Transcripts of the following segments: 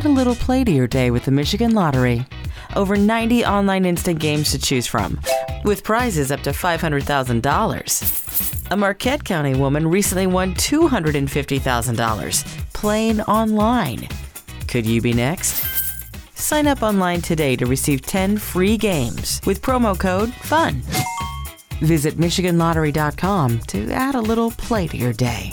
Add a little play to your day with the Michigan Lottery. Over 90 online instant games to choose from, with prizes up to $500,000. A Marquette County woman recently won $250,000 playing online. Could you be next? Sign up online today to receive 10 free games with promo code FUN. Visit MichiganLottery.com to add a little play to your day.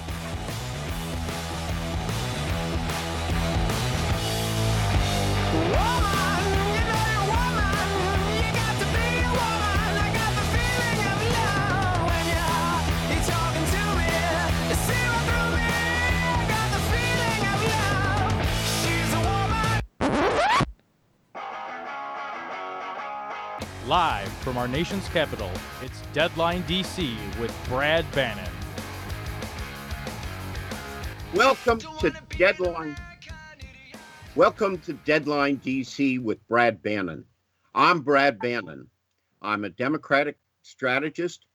Our nation's capital, it's Deadline DC with Brad Bannon. Welcome to Deadline. Welcome to Deadline DC with Brad Bannon. I'm Brad Bannon. I'm a Democratic strategist,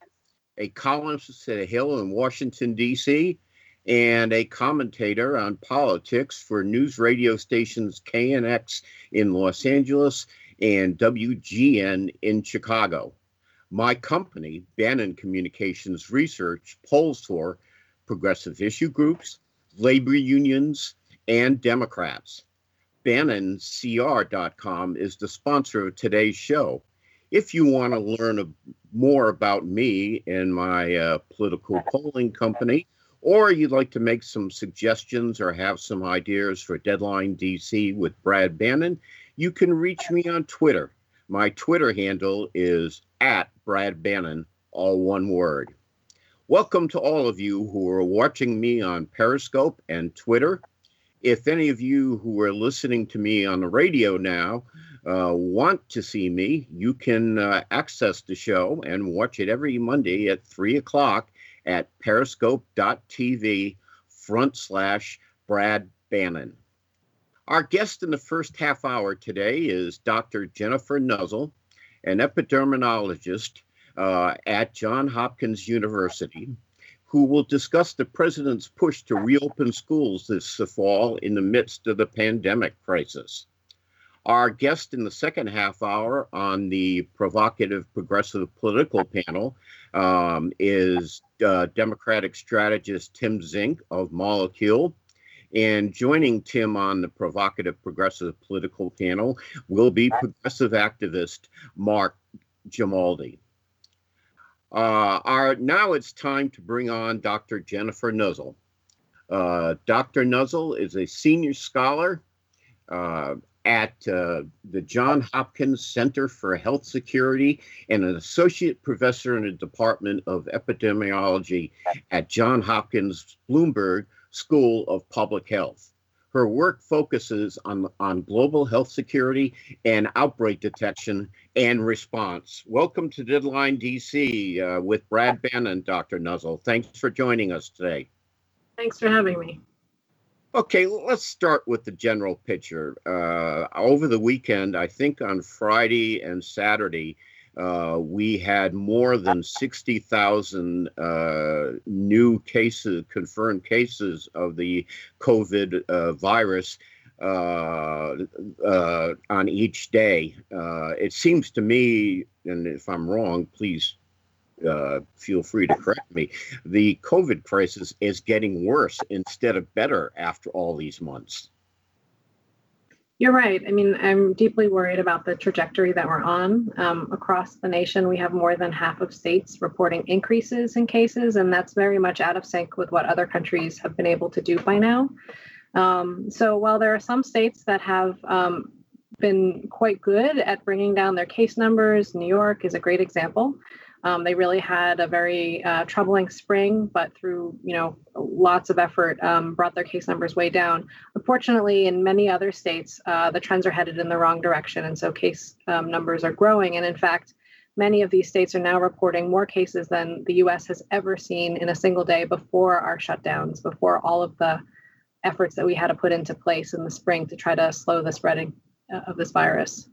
a columnist at Hill in Washington, D.C., and a commentator on politics for news radio stations KNX in Los Angeles and WGN in Chicago. My company, Bannon Communications Research, polls for progressive issue groups, labor unions, and Democrats. BannonCR.com is the sponsor of today's show. If you want to learn more about me and my uh, political polling company, or you'd like to make some suggestions or have some ideas for Deadline DC with Brad Bannon, you can reach me on Twitter. My Twitter handle is at Brad Bannon, all one word. Welcome to all of you who are watching me on Periscope and Twitter. If any of you who are listening to me on the radio now uh, want to see me, you can uh, access the show and watch it every Monday at 3 o'clock at periscope.tv front slash Brad Bannon. Our guest in the first half hour today is Dr. Jennifer Nuzzo, an epidemiologist uh, at Johns Hopkins University, who will discuss the president's push to reopen schools this fall in the midst of the pandemic crisis. Our guest in the second half hour on the provocative progressive political panel um, is uh, Democratic strategist Tim Zink of Molecule and joining Tim on the provocative progressive political panel will be progressive activist Mark Grimaldi. Uh, our, now it's time to bring on Dr. Jennifer Nuzzo. Uh, Dr. Nuzzo is a senior scholar uh, at uh, the John Hopkins Center for Health Security and an associate professor in the Department of Epidemiology at John Hopkins Bloomberg School of Public Health. Her work focuses on, on global health security and outbreak detection and response. Welcome to Deadline DC uh, with Brad Bannon, Dr. Nuzzo. Thanks for joining us today. Thanks for having me. Okay, let's start with the general picture. Uh, over the weekend, I think on Friday and Saturday, uh, we had more than 60,000 uh, new cases, confirmed cases of the COVID uh, virus uh, uh, on each day. It seems to me, and if I'm wrong, please feel free to correct me, the COVID crisis is getting worse instead of better after all these months. You're right. I mean, I'm deeply worried about the trajectory that we're on. Um, across the nation, we have more than half of states reporting increases in cases, and that's very much out of sync with what other countries have been able to do by now. Um, so while there are some states that have um, been quite good at bringing down their case numbers, New York is a great example. Um, they really had a very uh, troubling spring, but through you know lots of effort, um, brought their case numbers way down. Unfortunately, in many other states, uh, the trends are headed in the wrong direction, and so case um, numbers are growing. And in fact, many of these states are now reporting more cases than the U.S. has ever seen in a single day before our shutdowns, before all of the efforts that we had to put into place in the spring to try to slow the spreading uh, of this virus.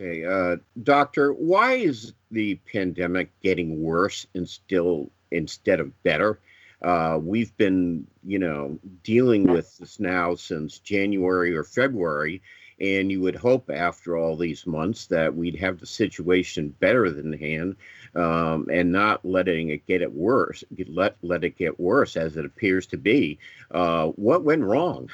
Okay, uh, doctor, why is the pandemic getting worse and still instead of better? Uh, we've been, you know, dealing with this now since January or February, and you would hope after all these months that we'd have the situation better than hand um, and not letting it get it worse, let let it get worse as it appears to be. Uh, what went wrong?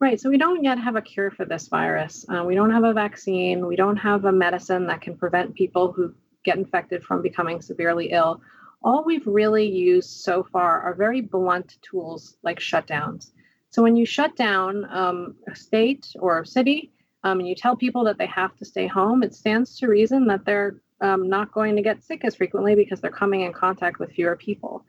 Right. So we don't yet have a cure for this virus. Uh, we don't have a vaccine. We don't have a medicine that can prevent people who get infected from becoming severely ill. All we've really used so far are very blunt tools like shutdowns. So when you shut down um, a state or a city um, and you tell people that they have to stay home, it stands to reason that they're um, not going to get sick as frequently because they're coming in contact with fewer people.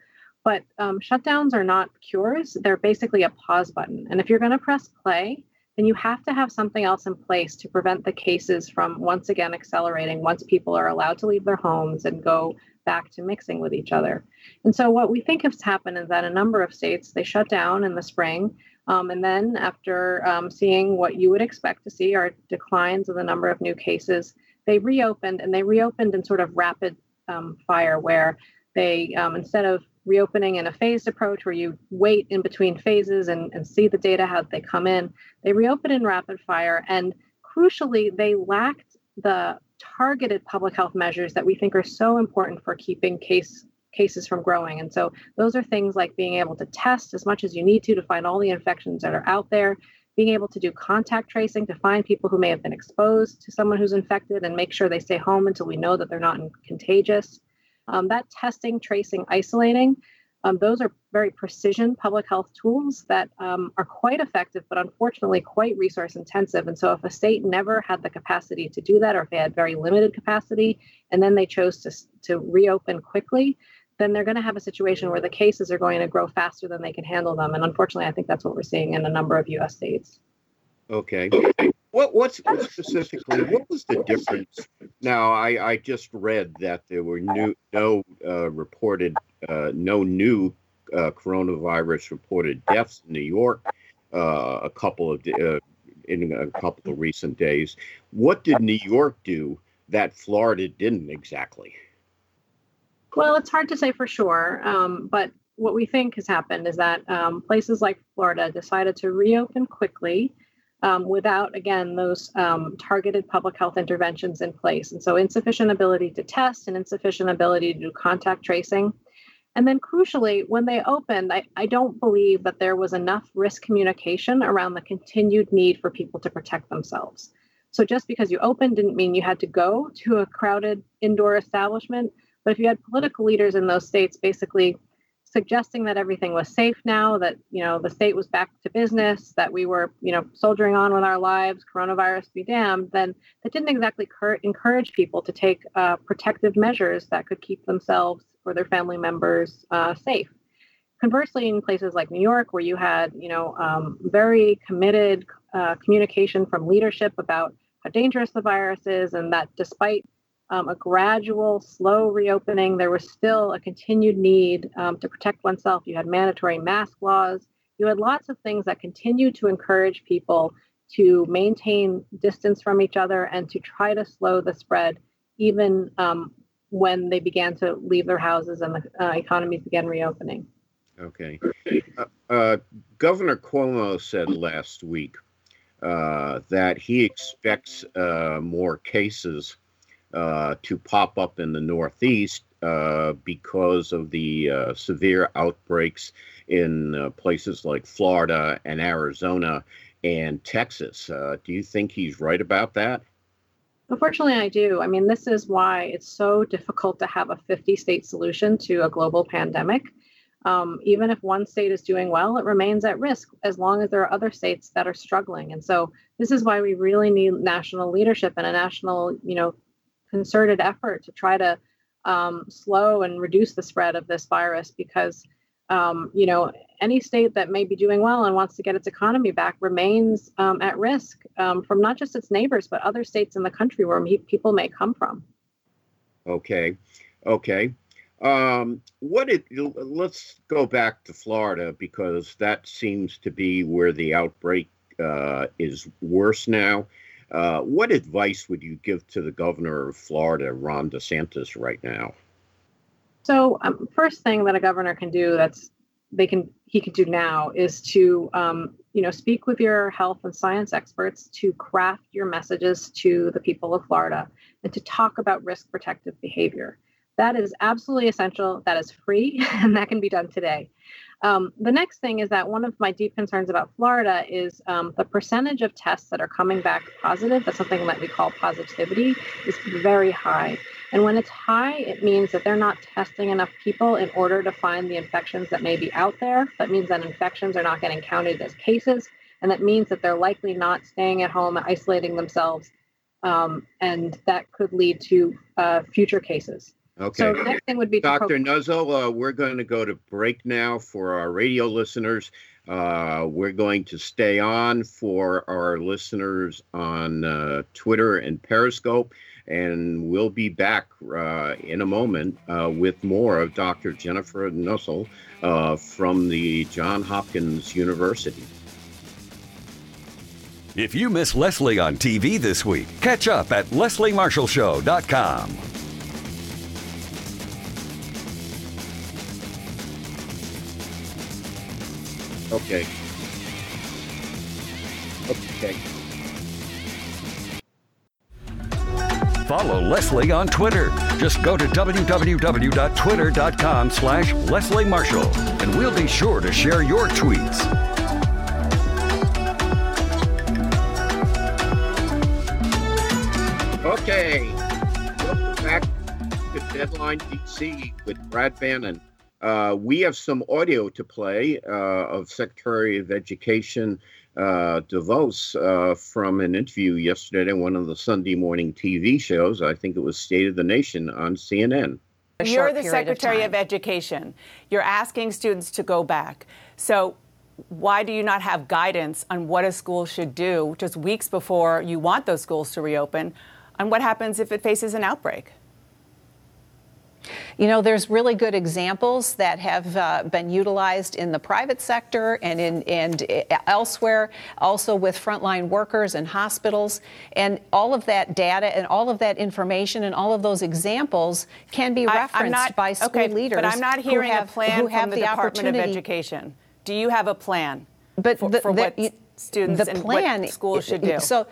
But um, shutdowns are not cures, they're basically a pause button. And if you're going to press play, then you have to have something else in place to prevent the cases from once again accelerating once people are allowed to leave their homes and go back to mixing with each other. And so, what we think has happened is that a number of states they shut down in the spring, um, and then after um, seeing what you would expect to see are declines in the number of new cases, they reopened, and they reopened in sort of rapid um, fire, where they um, instead of reopening in a phased approach where you wait in between phases and, and see the data how they come in. They reopen in rapid fire. And crucially, they lacked the targeted public health measures that we think are so important for keeping case cases from growing. And so those are things like being able to test as much as you need to to find all the infections that are out there, being able to do contact tracing to find people who may have been exposed to someone who's infected and make sure they stay home until we know that they're not contagious. Um, that testing, tracing, isolating, um, those are very precision public health tools that um, are quite effective, but unfortunately quite resource intensive. And so, if a state never had the capacity to do that, or if they had very limited capacity, and then they chose to, to reopen quickly, then they're going to have a situation where the cases are going to grow faster than they can handle them. And unfortunately, I think that's what we're seeing in a number of US states. Okay. What what's specifically what was the difference? Now I, I just read that there were new no uh, reported uh, no new uh, coronavirus reported deaths in New York uh, a couple of uh, in a couple of recent days. What did New York do that Florida didn't exactly? Well, it's hard to say for sure, um, but what we think has happened is that um, places like Florida decided to reopen quickly um, without, again, those um, targeted public health interventions in place. And so, insufficient ability to test and insufficient ability to do contact tracing. And then, crucially, when they opened, I, I don't believe that there was enough risk communication around the continued need for people to protect themselves. So, just because you opened didn't mean you had to go to a crowded indoor establishment. But if you had political leaders in those states basically suggesting that everything was safe now, that you know the state was back to business, that we were you know soldiering on with our lives, coronavirus be damned, then that didn't exactly cur- encourage people to take uh, protective measures that could keep themselves or their family members uh, safe. Conversely, in places like New York, where you had you know um, very committed uh, communication from leadership about how dangerous the virus is, and that despite um, a gradual, slow reopening. There was still a continued need um, to protect oneself. You had mandatory mask laws. You had lots of things that continued to encourage people to maintain distance from each other and to try to slow the spread, even um, when they began to leave their houses and the uh, economies began reopening. Okay. Uh, uh, Governor Cuomo said last week uh, that he expects uh, more cases uh, to pop up in the Northeast uh, because of the uh, severe outbreaks in uh, places like Florida and Arizona and Texas. Uh, do you think he's right about that? Unfortunately, I do. I mean, this is why it's so difficult to have a 50 state solution to a global pandemic. Um, even if one state is doing well, it remains at risk as long as there are other states that are struggling. And so, this is why we really need national leadership and a national, you know, concerted effort to try to um, slow and reduce the spread of this virus because um, you know any state that may be doing well and wants to get its economy back remains um, at risk um, from not just its neighbors but other states in the country where people may come from. Okay. Okay. Um, what it let's go back to florida because that seems to be where the outbreak uh, is worse now Uh, what advice would you give to the governor of Florida, Ron DeSantis, right now? So, um, first thing that a governor can do that's they can he could do now is to um, you know speak with your health and science experts to craft your messages to the people of Florida and to talk about risk protective behavior. That is absolutely essential. That is free, and that can be done today. Um, the next thing is that one of my deep concerns about Florida is um, the percentage of tests that are coming back positive. That's something that we call positivity is very high. And when it's high, it means that they're not testing enough people in order to find the infections that may be out there. That means that infections are not getting counted as cases. And that means that they're likely not staying at home and isolating themselves. Um, and that could lead to uh, future cases. Okay. So the next thing would be Dr. Pro- Nuzzo, uh, we're going to go to break now for our radio listeners. Uh, we're going to stay on for our listeners on uh, Twitter and Periscope, and we'll be back uh, in a moment uh, with more of Dr. Jennifer Nuzzo uh, from the John Hopkins University. If you miss Leslie on TV this week, catch up at lesliemarshallshow.com. Okay. Okay. Follow Leslie on Twitter. Just go to www.twitter.com slash Leslie Marshall, and we'll be sure to share your tweets. Okay. Welcome back to Deadline DC with Brad Bannon. Uh, we have some audio to play uh, of Secretary of Education uh, DeVos uh, from an interview yesterday on one of the Sunday morning TV shows. I think it was State of the Nation on CNN. You're the Secretary of, of Education. You're asking students to go back. So why do you not have guidance on what a school should do just weeks before you want those schools to reopen? And what happens if it faces an outbreak? You know, there's really good examples that have uh, been utilized in the private sector and in and uh, elsewhere, also with frontline workers and hospitals, and all of that data and all of that information and all of those examples can be referenced not, by school okay, leaders. But I'm not hearing have, a plan who have from the, the Department of Education. Do you have a plan? But for, the, for what the, students the and what schools should do? So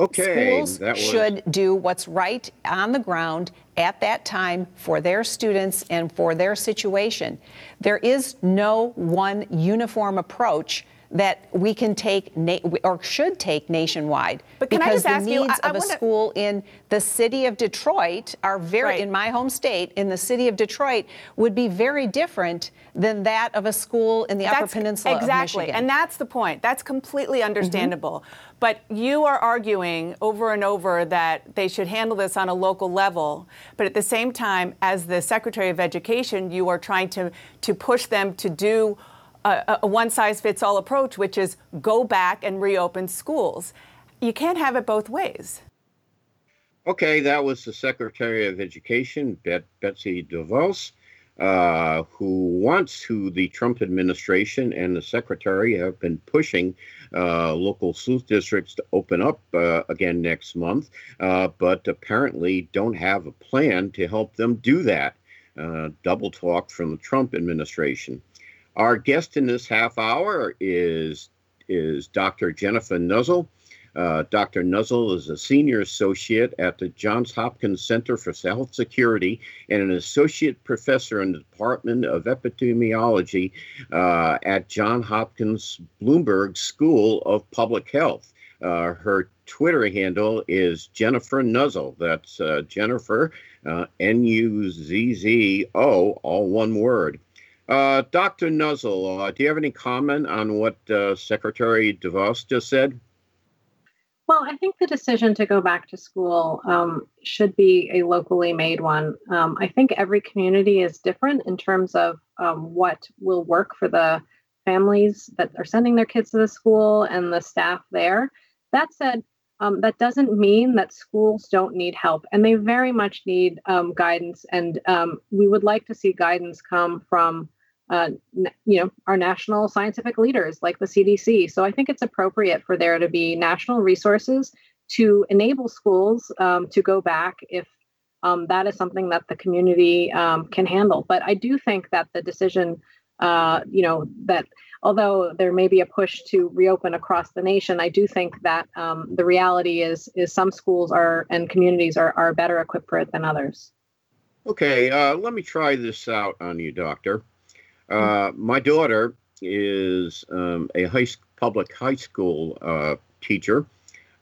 Okay. Schools was... should do what's right on the ground at that time for their students and for their situation. There is no one uniform approach that we can take na- or should take nationwide. But can because I just the ask needs you, I, I of a wanna... school in the city of Detroit are very, right. in my home state, in the city of Detroit, would be very different than that of a school in the that's, Upper Peninsula exactly. of Michigan. And that's the point. That's completely understandable. Mm-hmm. But you are arguing over and over that they should handle this on a local level. But at the same time, as the Secretary of Education, you are trying to, to push them to do a, a one size fits all approach, which is go back and reopen schools. You can't have it both ways. Okay, that was the Secretary of Education, Bet- Betsy DeVos, uh, who wants to the Trump administration and the Secretary have been pushing uh, local school districts to open up uh, again next month, uh, but apparently don't have a plan to help them do that. Uh, double talk from the Trump administration. Our guest in this half hour is is Dr. Jennifer Nuzzo. Uh, Dr. Nuzzo is a senior associate at the Johns Hopkins Center for Health Security and an associate professor in the Department of Epidemiology uh, at Johns Hopkins Bloomberg School of Public Health. Uh, her Twitter handle is Jennifer Nuzzo. That's uh, Jennifer, uh, N U Z Z O, all one word. Uh, Dr. Nuzzo, uh, do you have any comment on what uh, Secretary DeVos just said? Well, I think the decision to go back to school um, should be a locally made one. Um, I think every community is different in terms of um, what will work for the families that are sending their kids to the school and the staff there. That said, um, that doesn't mean that schools don't need help, and they very much need um, guidance. And um, we would like to see guidance come from uh, you know, our national scientific leaders like the CDC. So I think it's appropriate for there to be national resources to enable schools um, to go back if um, that is something that the community um, can handle. But I do think that the decision, uh, you know, that although there may be a push to reopen across the nation, I do think that um, the reality is is some schools are and communities are are better equipped for it than others. Okay, uh, let me try this out on you, doctor. Uh, my daughter is um, a high public high school uh, teacher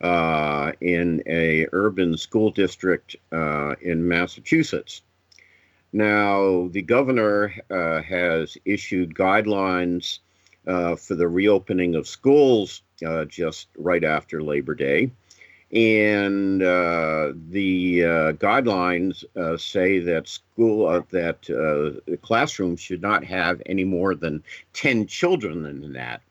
uh, in a urban school district uh, in Massachusetts. Now, the governor uh, has issued guidelines for the reopening of schools just right after Labor Day. And uh, the guidelines say that school that classrooms should not have any more than 10 children in that.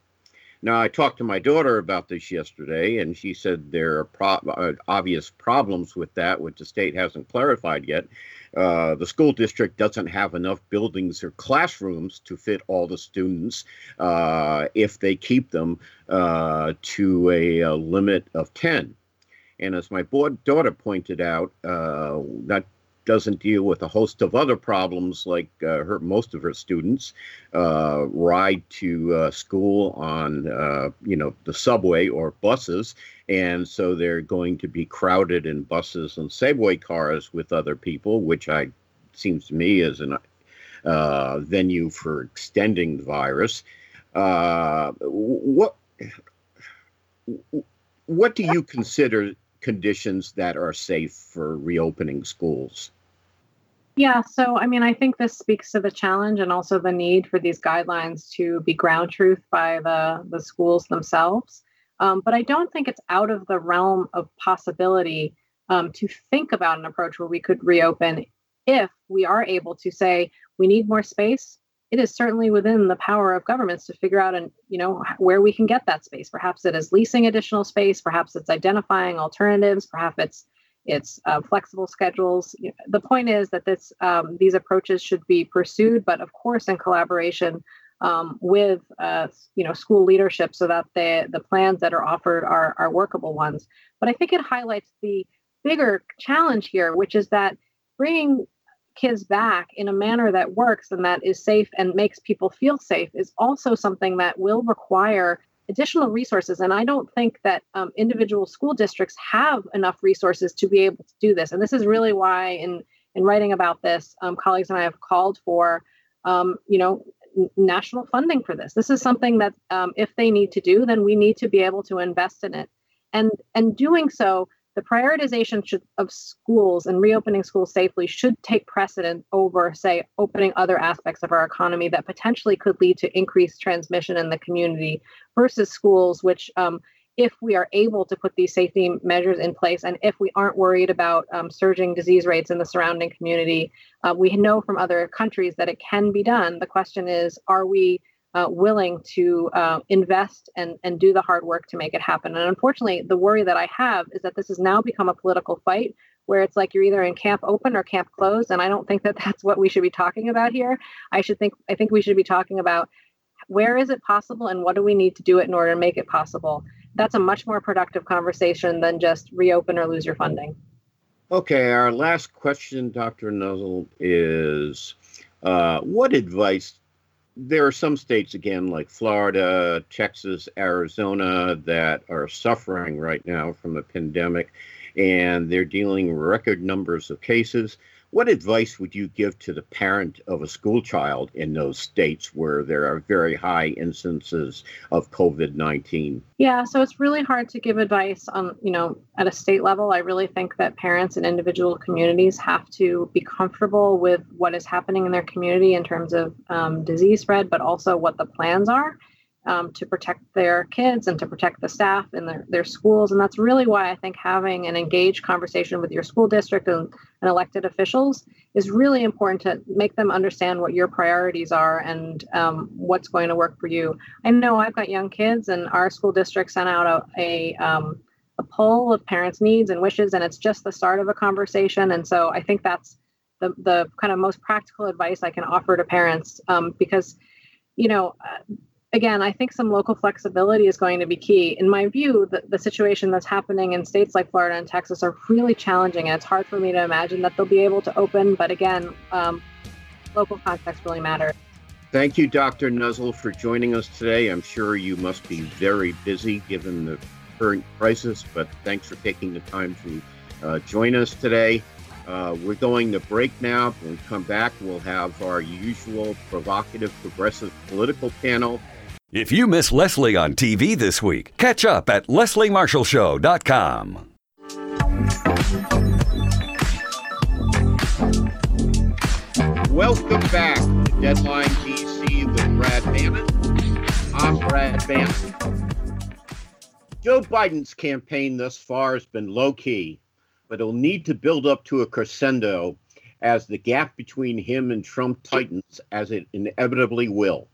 Now, I talked to my daughter about this yesterday, and she said there are pro- uh, obvious problems with that, which the state hasn't clarified yet. Uh, the school district doesn't have enough buildings or classrooms to fit all the students uh, if they keep them uh, to a, a, limit of 10. And as my board daughter pointed out, uh, that doesn't deal with a host of other problems like uh, her most of her students uh, ride to uh, school on uh, you know the subway or buses. And so they're going to be crowded in buses and subway cars with other people which i seems to me is an uh, venue for extending the virus. Uh, what what do you consider conditions that are safe for reopening schools yeah, so I mean, I think this speaks to the challenge and also the need for these guidelines to be ground truth by the, the schools themselves. Um, but I don't think it's out of the realm of possibility um, to think about an approach where we could reopen if we are able to say we need more space. It is certainly within the power of governments to figure out and you know where we can get that space. Perhaps it is leasing additional space. Perhaps it's identifying alternatives. Perhaps it's it's uh, flexible schedules. The point is that this um, these approaches should be pursued, but of course in collaboration um, with uh, you know school leadership, so that the the plans that are offered are are workable ones. But I think it highlights the bigger challenge here, which is that bringing kids back in a manner that works and that is safe and makes people feel safe is also something that will require additional resources. And I don't think that um, individual school districts have enough resources to be able to do this. And this is really why, in in writing about this, um, colleagues and I have called for, um, you know, national funding for this. This is something that, um, if they need to do, then we need to be able to invest in it. And and doing so the prioritization should, of schools and reopening schools safely should take precedent over, say, opening other aspects of our economy that potentially could lead to increased transmission in the community versus schools, which, um, if we are able to put these safety measures in place and if we aren't worried about um, surging disease rates in the surrounding community, uh, we know from other countries that it can be done. The question is, are we uh, willing to uh, invest and, and do the hard work to make it happen. And unfortunately, the worry that I have is that this has now become a political fight where it's like you're either in camp open or camp closed. And I don't think that that's what we should be talking about here. I should think I think we should be talking about where is it possible and what do we need to do it in order to make it possible. That's a much more productive conversation than just reopen or lose your funding. Okay, our last question, Dr. Nuzzo, is uh, what advice there are some states again like Florida, Texas, Arizona that are suffering right now from the pandemic and they're dealing record numbers of cases. What advice would you give to the parent of a school child in those states where there are very high instances of COVID 19? Yeah, so it's really hard to give advice on, you know, at a state level. I really think that parents and individual communities have to be comfortable with what is happening in their community in terms of um, disease spread, but also what the plans are um, to protect their kids and to protect the staff in their, their schools. And that's really why I think having an engaged conversation with your school district and, and elected officials is really important to make them understand what your priorities are and um, what's going to work for you. I know I've got young kids, and our school district sent out a, a um, a poll of parents' needs and wishes, and it's just the start of a conversation. And so I think that's the, the kind of most practical advice I can offer to parents um, because you know, again, I think some local flexibility is going to be key. In my view, the, the situation that's happening in states like Florida and Texas are really challenging, and it's hard for me to imagine that they'll be able to open. But again, um, local context really matters. Thank you, Dr. Nuzzo, for joining us today. I'm sure you must be very busy given the current crisis, but thanks for taking the time to uh, join us today. Uh, we're going to break now. When we come back, we'll have our usual provocative, progressive political panel. If you miss Leslie on TV this week, catch up at lesliemarshallshow.com. Welcome back to Deadline DC with Brad Bannon. I'm Brad Bannon. Joe Biden's campaign thus far has been low key, but he'll need to build up to a crescendo as the gap between him and Trump tightens, as it inevitably will.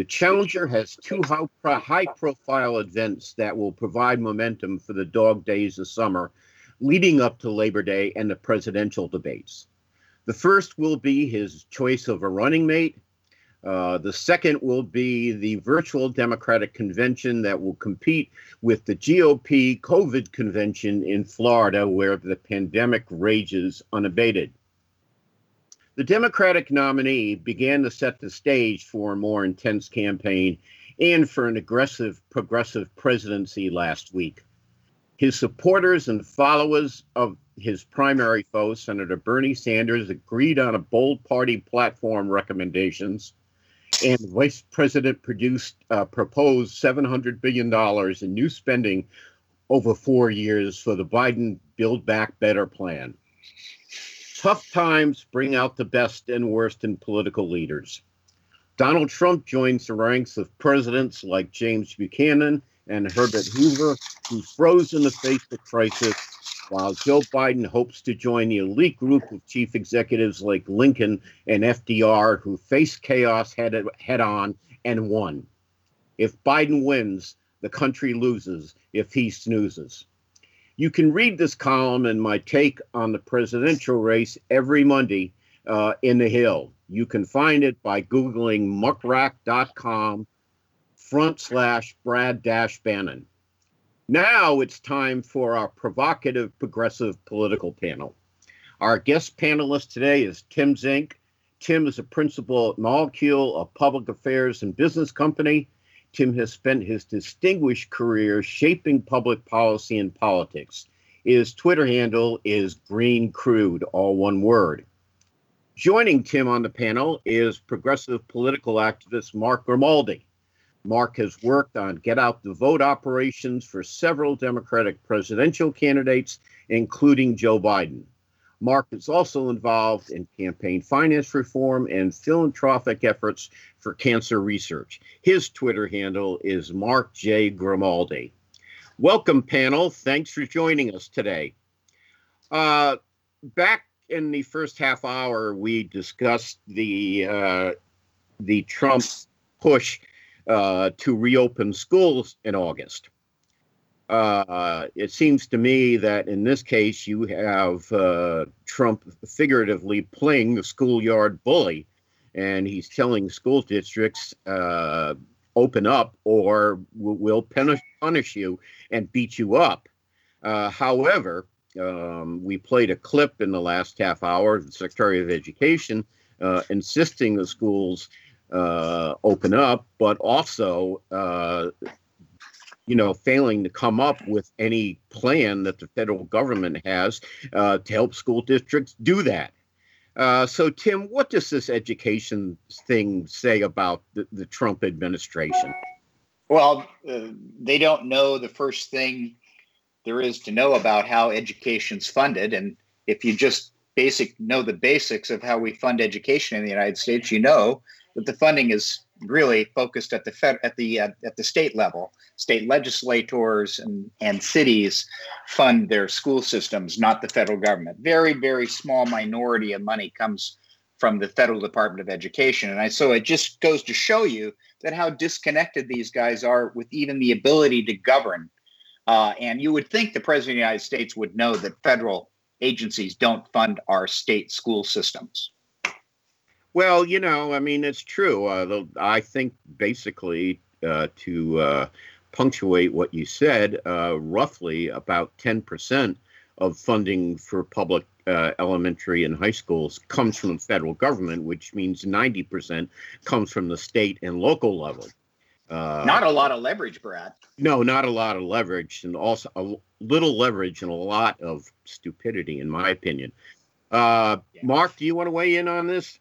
The challenger has two high profile events that will provide momentum for the dog days of summer leading up to Labor Day and the presidential debates. The first will be his choice of a running mate. Uh, the second will be the virtual Democratic convention that will compete with the GOP COVID convention in Florida, where the pandemic rages unabated. The Democratic nominee began to set the stage for a more intense campaign and for an aggressive progressive presidency last week. His supporters and followers of his primary foe, Senator Bernie Sanders, agreed on a bold party platform recommendations, and Vice President produced uh, proposed $700 billion in new spending over four years for the Biden Build Back Better plan. Tough times bring out the best and worst in political leaders. Donald Trump joins the ranks of presidents like James Buchanan and Herbert Hoover, who froze in the face of crisis, while Joe Biden hopes to join the elite group of chief executives like Lincoln and FDR, who faced chaos head, head on and won. If Biden wins, the country loses if he snoozes. You can read this column and my take on the presidential race every Monday uh, in the Hill. You can find it by Googling muckrack.com front slash Brad dash Bannon. Now it's time for our provocative progressive political panel. Our guest panelist today is Tim Zink. Tim is a principal at Molecule, a public affairs and business company. Tim has spent his distinguished career shaping public policy and politics. His Twitter handle is Green Crude, all one word. Joining Tim on the panel is progressive political activist Mark Grimaldi. Mark has worked on get out the vote operations for several Democratic presidential candidates, including Joe Biden. Mark is also involved in campaign finance reform and philanthropic efforts for cancer research. His Twitter handle is Mark J. Grimaldi. Welcome, panel. Thanks for joining us today. Uh, back in the first half hour, we discussed the uh, the Trump push uh, to reopen schools in August. Uh, it seems to me that in this case, you have uh, Trump figuratively playing the schoolyard bully, and he's telling school districts, uh, open up or we'll punish, punish you and beat you up. Uh, however, um, we played a clip in the last half hour of the Secretary of Education uh, insisting the schools uh, open up, but also you know, failing to come up with any plan that the federal government has uh, to help school districts do that. Uh, so, Tim, what does this education thing say about the, the Trump administration? Well, uh, they don't know the first thing there is to know about how education's funded. And if you just basic know the basics of how we fund education in the United States, you know that the funding is really focused at the fed, at the uh, at the state level. State legislators and and cities fund their school systems, not the federal government. Very very small minority of money comes from the federal Department of Education, and I so it just goes to show you that how disconnected these guys are with even the ability to govern. Uh, and you would think the president of the United States would know that federal agencies don't fund our state school systems. Well, you know, I mean, it's true. Uh, the, I think basically uh, to uh, punctuate what you said, uh, roughly about 10% of funding for public uh, elementary and high schools comes from the federal government, which means 90% comes from the state and local level. Uh, not a lot of leverage, Brad. No, not a lot of leverage, and also a little leverage and a lot of stupidity, in my opinion. Uh, yeah. Mark, do you want to weigh in on this?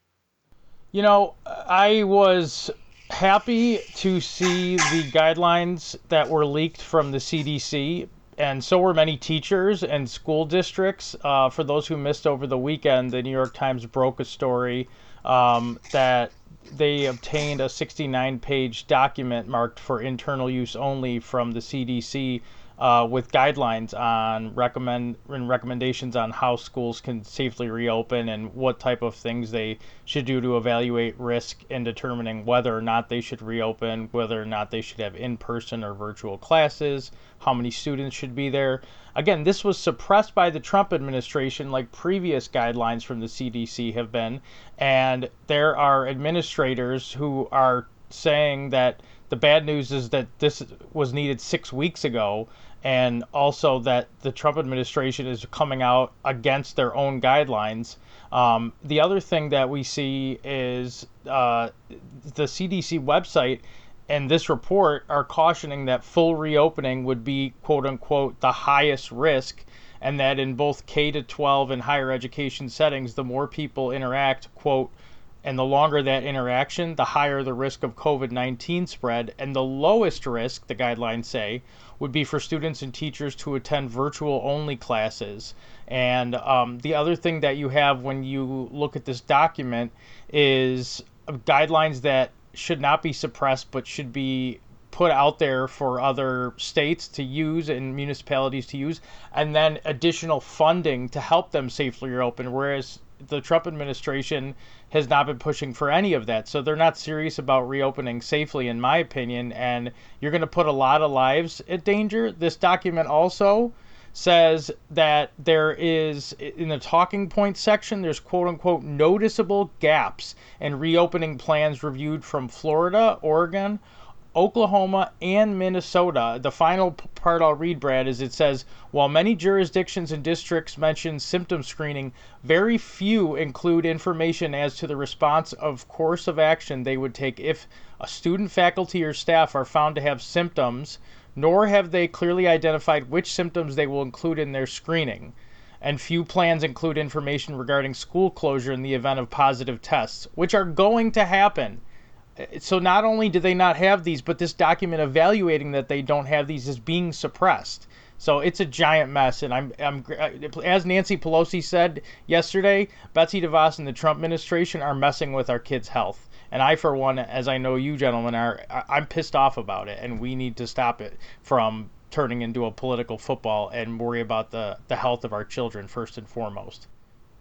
You know, I was happy to see the guidelines that were leaked from the CDC, and so were many teachers and school districts. Uh, for those who missed over the weekend, the New York Times broke a story um, that they obtained a 69 page document marked for internal use only from the CDC uh, with guidelines on recommend and recommendations on how schools can safely reopen and what type of things they should do to evaluate risk in determining whether or not they should reopen, whether or not they should have in-person or virtual classes, how many students should be there. Again, this was suppressed by the Trump administration, like previous guidelines from the CDC have been, and there are administrators who are saying that the bad news is that this was needed six weeks ago and also that the Trump administration is coming out against their own guidelines. Um, the other thing that we see is uh, the CDC website and this report are cautioning that full reopening would be quote unquote the highest risk and that in both K to 12 and higher education settings the more people interact quote and the longer that interaction, the higher the risk of COVID 19 spread. And the lowest risk, the guidelines say, would be for students and teachers to attend virtual only classes. And um, the other thing that you have when you look at this document is guidelines that should not be suppressed but should be put out there for other states to use and municipalities to use, and then additional funding to help them safely reopen. Whereas the Trump administration has not been pushing for any of that. So they're not serious about reopening safely, in my opinion. And you're going to put a lot of lives at danger. This document also says that there is, in the talking points section, there's quote unquote noticeable gaps in reopening plans reviewed from Florida, Oregon, Oklahoma, and Minnesota. The final part I'll read, Brad, is it says While many jurisdictions and districts mention symptom screening, very few include information as to the response of course of action they would take if a student, faculty, or staff are found to have symptoms, nor have they clearly identified which symptoms they will include in their screening. And few plans include information regarding school closure in the event of positive tests, which are going to happen so not only do they not have these, but this document evaluating that they don't have these is being suppressed. So it's a giant mess, and I'm, I'm uh, as Nancy Pelosi said yesterday, Betsy DeVos and the Trump administration are messing with our kids' health. And I, for one, as I know you gentlemen are, I'm pissed off about it, and we need to stop it from turning into a political football and worry about the, the health of our children first and foremost.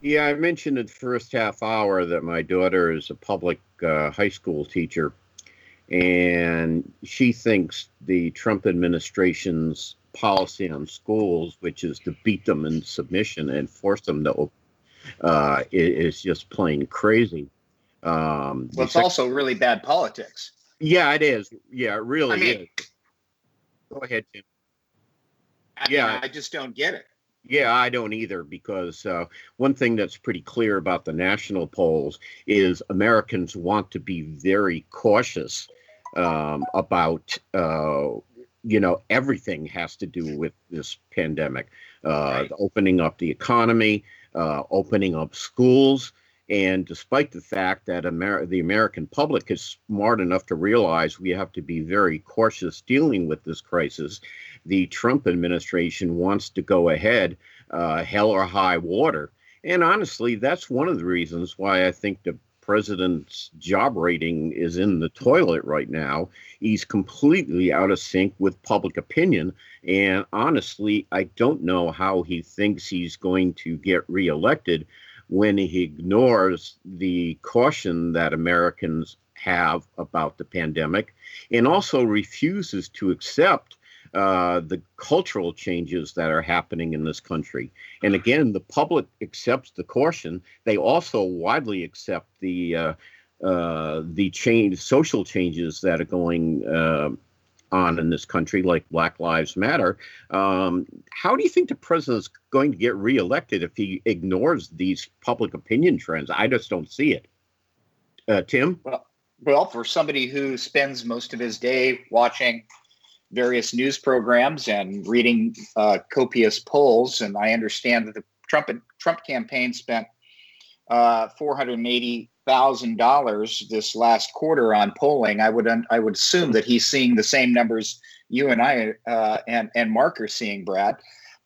Yeah, I mentioned in the first half hour that my daughter is a public uh, high school teacher, and she thinks the Trump administration's policy on schools, which is to beat them in submission and force them to open, uh, is just plain crazy. Um, well, it's sec- also really bad politics. Yeah, it is. Yeah, it really I mean, is. Go ahead, Tim. I yeah, mean, I just don't get it. Yeah, I don't either because uh, one thing that's pretty clear about the national polls is Americans want to be very cautious um, about, uh, you know, everything has to do with this pandemic, uh, right. opening up the economy, uh, opening up schools. And despite the fact that Amer- the American public is smart enough to realize we have to be very cautious dealing with this crisis, the Trump administration wants to go ahead, uh, hell or high water. And honestly, that's one of the reasons why I think the president's job rating is in the toilet right now. He's completely out of sync with public opinion. And honestly, I don't know how he thinks he's going to get reelected when he ignores the caution that Americans have about the pandemic and also refuses to accept uh, the cultural changes that are happening in this country. And again, the public accepts the caution. They also widely accept the uh, uh, the change, social changes that are going uh, on in this country, like Black Lives Matter. Um, how do you think the president's going to get reelected if he ignores these public opinion trends? I just don't see it. Uh, Tim? Well, well, for somebody who spends most of his day watching various news programs and reading uh, copious polls, and I understand that the Trump Trump campaign spent uh, four hundred eighty thousand dollars this last quarter on polling. I would I would assume that he's seeing the same numbers you and I uh, and and Mark are seeing, Brad.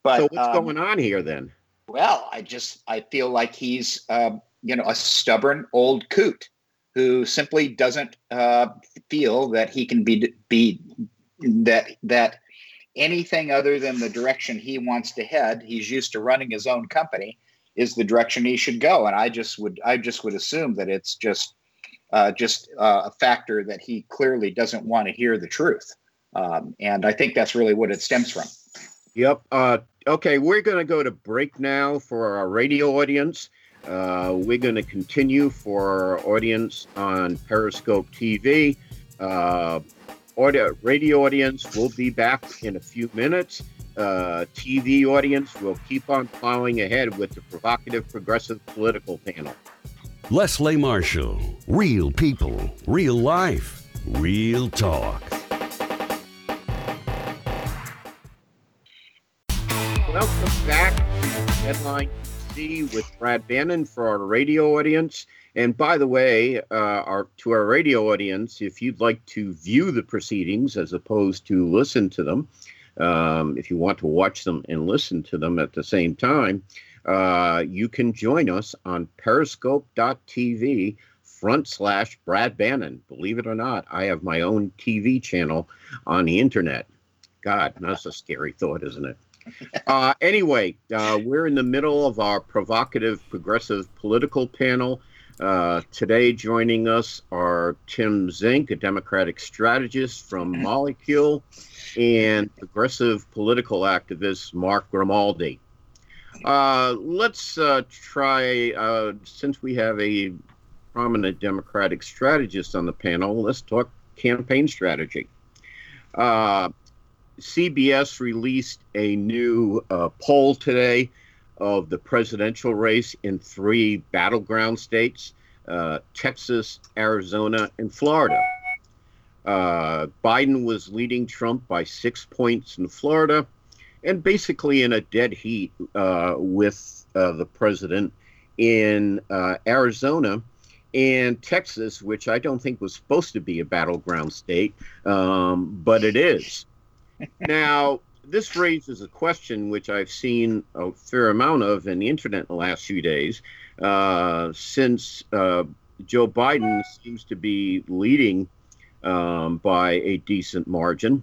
But so what's um, going on here then? Well, I just I feel like he's uh, you know a stubborn old coot who simply doesn't uh, feel that he can be be that that anything other than the direction he wants to head. He's used to running his own company is the direction he should go, and I just would I just would assume that it's just uh, just uh, a factor that he clearly doesn't want to hear the truth, um, and I think that's really what it stems from. Yep. Uh, okay, we're going to go to break now for our radio audience. Uh, we're going to continue for our audience on Periscope TV. Uh, audio, radio audience will be back in a few minutes. Uh, TV audience will keep on plowing ahead with the provocative progressive political panel. Leslie Marshall, real people, real life, real talk. Welcome back to Deadline with Brad Bannon for our radio audience. And by the way, uh, our to our radio audience, if you'd like to view the proceedings as opposed to listen to them, um, if you want to watch them and listen to them at the same time, uh, you can join us on periscope.tv front slash Brad Bannon. Believe it or not, I have my own TV channel on the internet. God, that's a scary thought, isn't it? Uh, anyway, uh, we're in the middle of our provocative progressive political panel. Uh, today, joining us are Tim Zink, a Democratic strategist from Molecule, and progressive political activist Mark Grimaldi. Uh, let's uh, try, uh, since we have a prominent Democratic strategist on the panel, let's talk campaign strategy. Uh, CBS released a new uh, poll today of the presidential race in three battleground states uh, Texas, Arizona, and Florida. Uh, Biden was leading Trump by six points in Florida and basically in a dead heat uh, with uh, the president in uh, Arizona and Texas, which I don't think was supposed to be a battleground state, um, but it is now, this raises a question which I've seen a fair amount of in the internet in the last few days, uh, since uh, Joe Biden seems to be leading um, by a decent margin.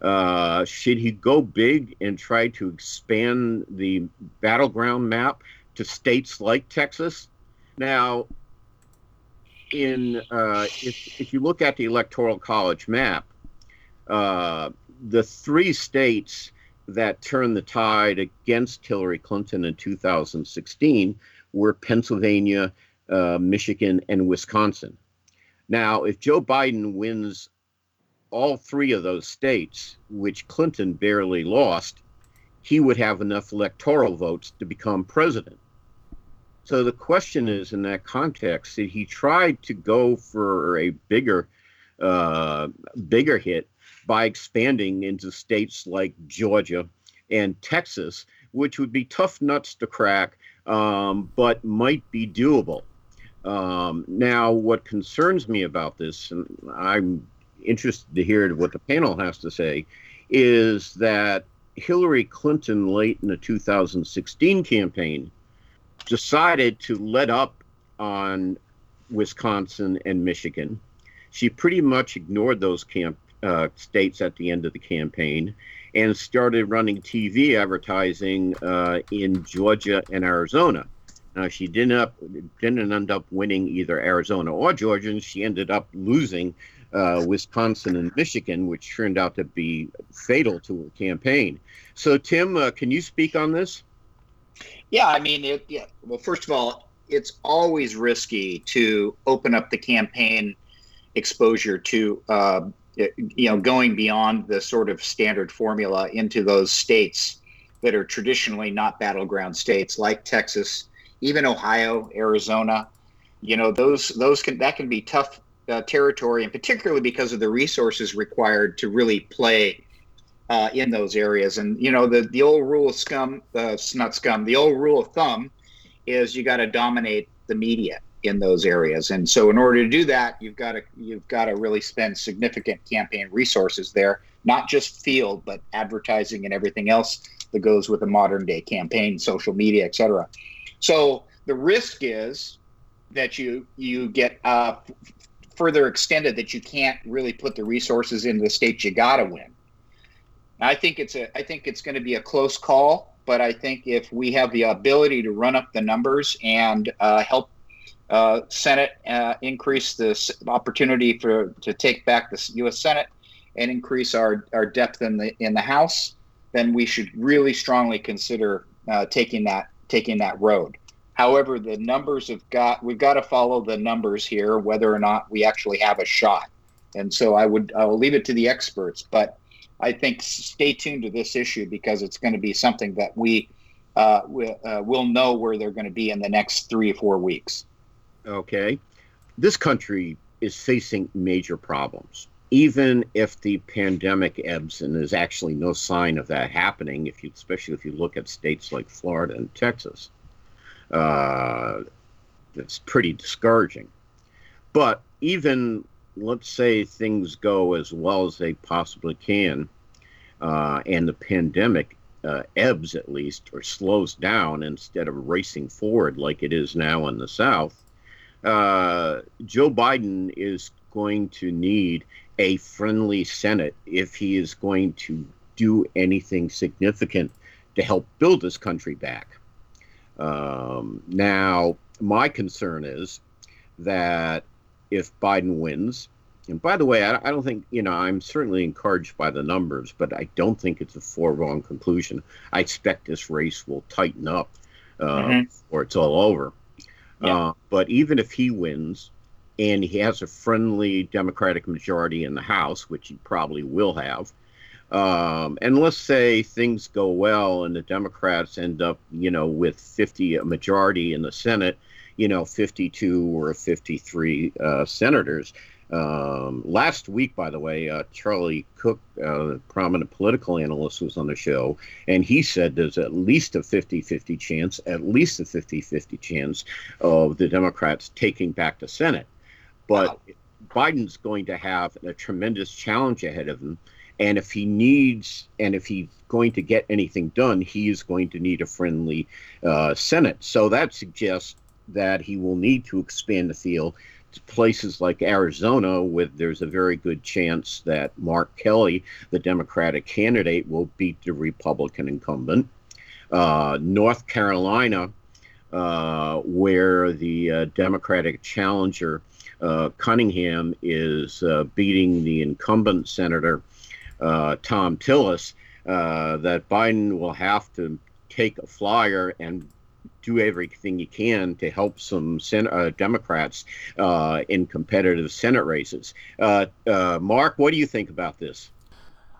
Uh, should he go big and try to expand the battleground map to states like Texas? Now, in uh, if, if you look at the electoral college map, uh, the three states that turned the tide against Hillary Clinton in 2016 were Pennsylvania, uh, Michigan, and Wisconsin. Now, if Joe Biden wins all three of those states, which Clinton barely lost, he would have enough electoral votes to become president. So the question is, in that context, that he tried to go for a bigger, uh, bigger hit by expanding into states like Georgia and Texas, which would be tough nuts to crack, um, but might be doable. Um, now, what concerns me about this, and I'm interested to hear what the panel has to say, is that Hillary Clinton, late in the 2016 campaign, decided to let up on Wisconsin and Michigan. She pretty much ignored those camp uh, states at the end of the campaign and started running TV advertising uh, in Georgia and Arizona. Now she didn't didn't end up winning either Arizona or Georgia, and she ended up losing uh, Wisconsin and Michigan, which turned out to be fatal to her campaign. So, Tim, uh, can you speak on this? Yeah, I mean, it, yeah. Well, first of all, it's always risky to open up the campaign exposure to, uh, you know, going beyond the sort of standard formula into those states that are traditionally not battleground states, like Texas, even Ohio, Arizona. You know, those those can that can be tough uh, territory, and particularly because of the resources required to really play uh, in those areas. And you know, the the old rule of scum, uh, not scum, the old rule of thumb is you got to dominate the media in those areas. And so, in order to do that, you've got to you've got to really spend significant campaign resources there, not just field, but advertising and everything else that goes with a modern day campaign, social media, etc. So the risk is that you you get uh, further extended that you can't really put the resources into the states you got to win. I think it's a I think it's going to be a close call, but I think if we have the ability to run up the numbers and uh, help uh, Senate uh, increase the opportunity for to take back the U.S. Senate and increase our, our depth in the in the House, then we should really strongly consider uh, taking that taking that road. However, the numbers have got we've got to follow the numbers here, whether or not we actually have a shot. And so I would I will leave it to the experts, but I think stay tuned to this issue because it's going to be something that we uh, we, uh, will know where they're going to be in the next three or four weeks. Okay, this country is facing major problems. Even if the pandemic ebbs and there's actually no sign of that happening, if you, especially if you look at states like Florida and Texas, uh, it's pretty discouraging. But even let's say things go as well as they possibly can, uh, and the pandemic uh, ebbs at least or slows down instead of racing forward like it is now in the South, uh, Joe Biden is going to need a friendly Senate if he is going to do anything significant to help build this country back. Um, now, my concern is that if Biden wins. And by the way, I, I, don't think, you know, I'm certainly encouraged by the numbers, but I don't think it's a foregone conclusion. I expect this race will tighten up uh, mm-hmm. or it's all over. Yeah. Uh, but even if he wins and he has a friendly Democratic majority in the House, which he probably will have, um, and let's say things go well and the Democrats end up, you know, with 50 a majority in the Senate you know, 52 or 53 uh, senators. Um, last week, by the way, uh, Charlie Cook, uh, prominent political analyst, was on the show, and he said there's at least a 50 50 chance, at least a 50 50 chance of the Democrats taking back the Senate. But wow. Biden's going to have a tremendous challenge ahead of him. And if he needs, and if he's going to get anything done, he is going to need a friendly uh, Senate. So that suggests that he will need to expand the field places like Arizona, where there's a very good chance that Mark Kelly, the Democratic candidate, will beat the Republican incumbent. Uh, North Carolina, uh, where the uh, Democratic challenger uh, Cunningham is uh, beating the incumbent senator uh, Thom Tillis, that Biden will have to take a flyer and do everything you can to help some Sen- uh, Democrats uh, in competitive Senate races. Uh, uh, Mark, what do you think about this?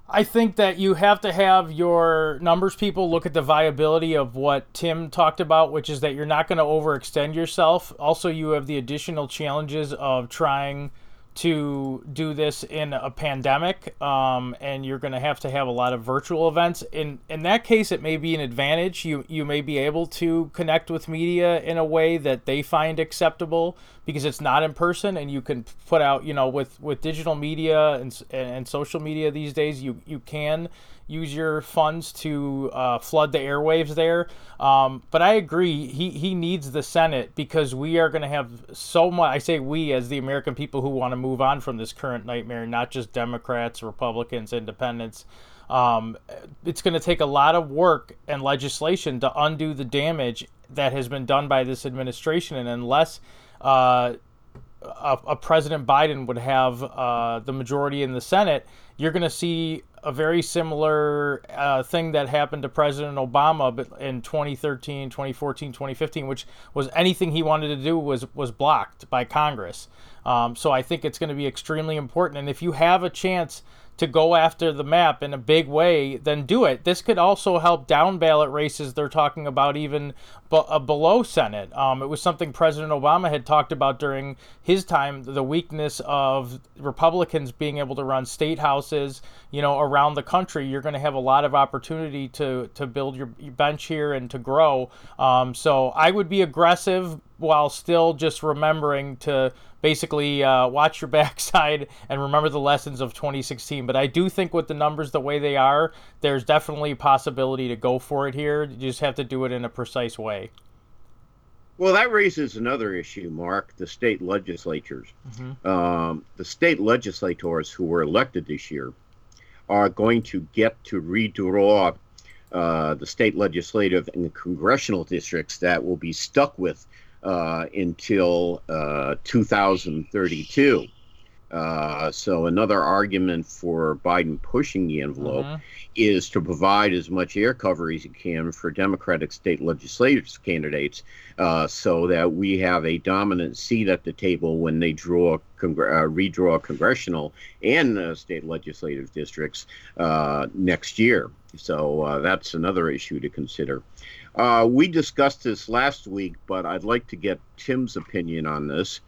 I think that you have to have your numbers people look at the viability of what Tim talked about, which is that you're not going to overextend yourself. Also, you have the additional challenges of trying to do this in a pandemic, um, and you're going to have to have a lot of virtual events. In in that case, it may be an advantage. You you may be able to connect with media in a way that they find acceptable because it's not in person, and you can put out you know with with digital media and and social media these days, you you can use your funds to uh, flood the airwaves there. Um, but I agree, he, he needs the Senate because we are going to have so much. I say we as the American people who want to move on from this current nightmare, not just Democrats, Republicans, Independents. Um, it's going to take a lot of work and legislation to undo the damage that has been done by this administration. And unless uh, a, a President Biden would have uh, the majority in the Senate, you're going to see a very similar uh, thing that happened to President Obama in 2013, 2014, 2015, which was anything he wanted to do was was blocked by Congress. Um, so I think it's going to be extremely important. And if you have a chance to go after the map in a big way, then do it. This could also help down ballot races they're talking about even b- uh, below Senate. Um, it was something President Obama had talked about during his time the weakness of Republicans being able to run state houses, you know, around the country. You're going to have a lot of opportunity to, to build your, your bench here and to grow. Um, so I would be aggressive while still just remembering to basically uh, watch your backside and remember the lessons of 2016. But I do think with the numbers the way they are, there's definitely a possibility to go for it here. You just have to do it in a precise way. Well, that raises another issue, Mark the state legislatures. Mm-hmm. Um, the state legislators who were elected this year are going to get to redraw uh, the state legislative and congressional districts that will be stuck with until uh, 2032. Uh, so another argument for Biden pushing the envelope uh-huh. is to provide as much air cover as he can for Democratic state legislative candidates, uh, so that we have a dominant seat at the table when they draw congr- uh, redraw congressional and uh, state legislative districts uh, next year. So uh, that's another issue to consider. We discussed this last week, but I'd like to get Tim's opinion on this.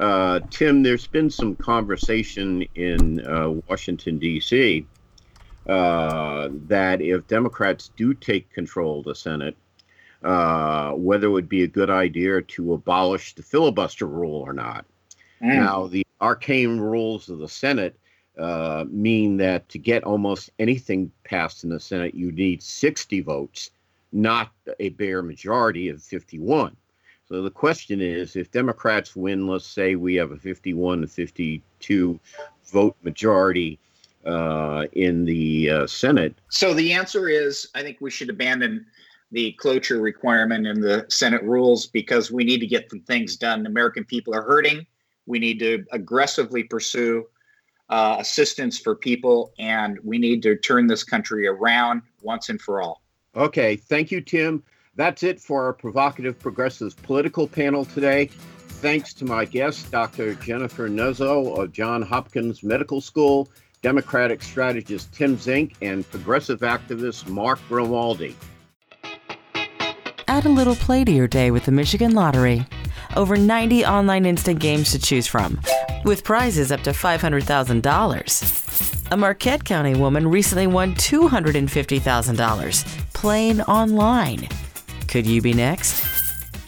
Uh, Tim, there's been some conversation in uh, Washington, D.C., uh, that if Democrats do take control of the Senate, uh, whether it would be a good idea to abolish the filibuster rule or not. Mm. Now, the arcane rules of the Senate uh, mean that to get almost anything passed in the Senate, you need 60 votes, not a bare majority of 51. So the question is if Democrats win, let's say we have a 51 to 52 vote majority uh, in the uh, Senate. So the answer is I think we should abandon the cloture requirement in the Senate rules because we need to get the things done. American people are hurting. We need to aggressively pursue uh, assistance for people, and we need to turn this country around once and for all. Okay. Thank you, Tim. That's it for our Provocative Progressives political panel today. Thanks to my guests, Dr. Jennifer Nuzzo of Johns Hopkins Medical School, Democratic strategist Tim Zink, and progressive activist Mark Grimaldi. Add a little play to your day with the Michigan Lottery. Over 90 online instant games to choose from, with prizes up to $500,000. A Marquette County woman recently won $250,000 playing online. Could you be next?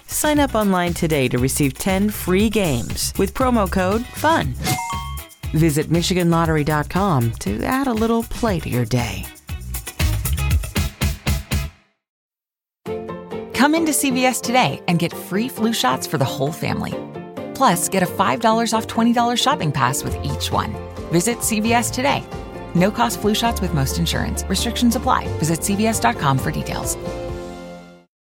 Sign up online today to receive 10 free games with promo code FUN. Visit MichiganLottery.com to add a little play to your day. Come into CVS today and get free flu shots for the whole family. Plus, get a $5 off $20 shopping pass with each one. Visit CVS today. No cost flu shots with most insurance. Restrictions apply. Visit CVS.com for details.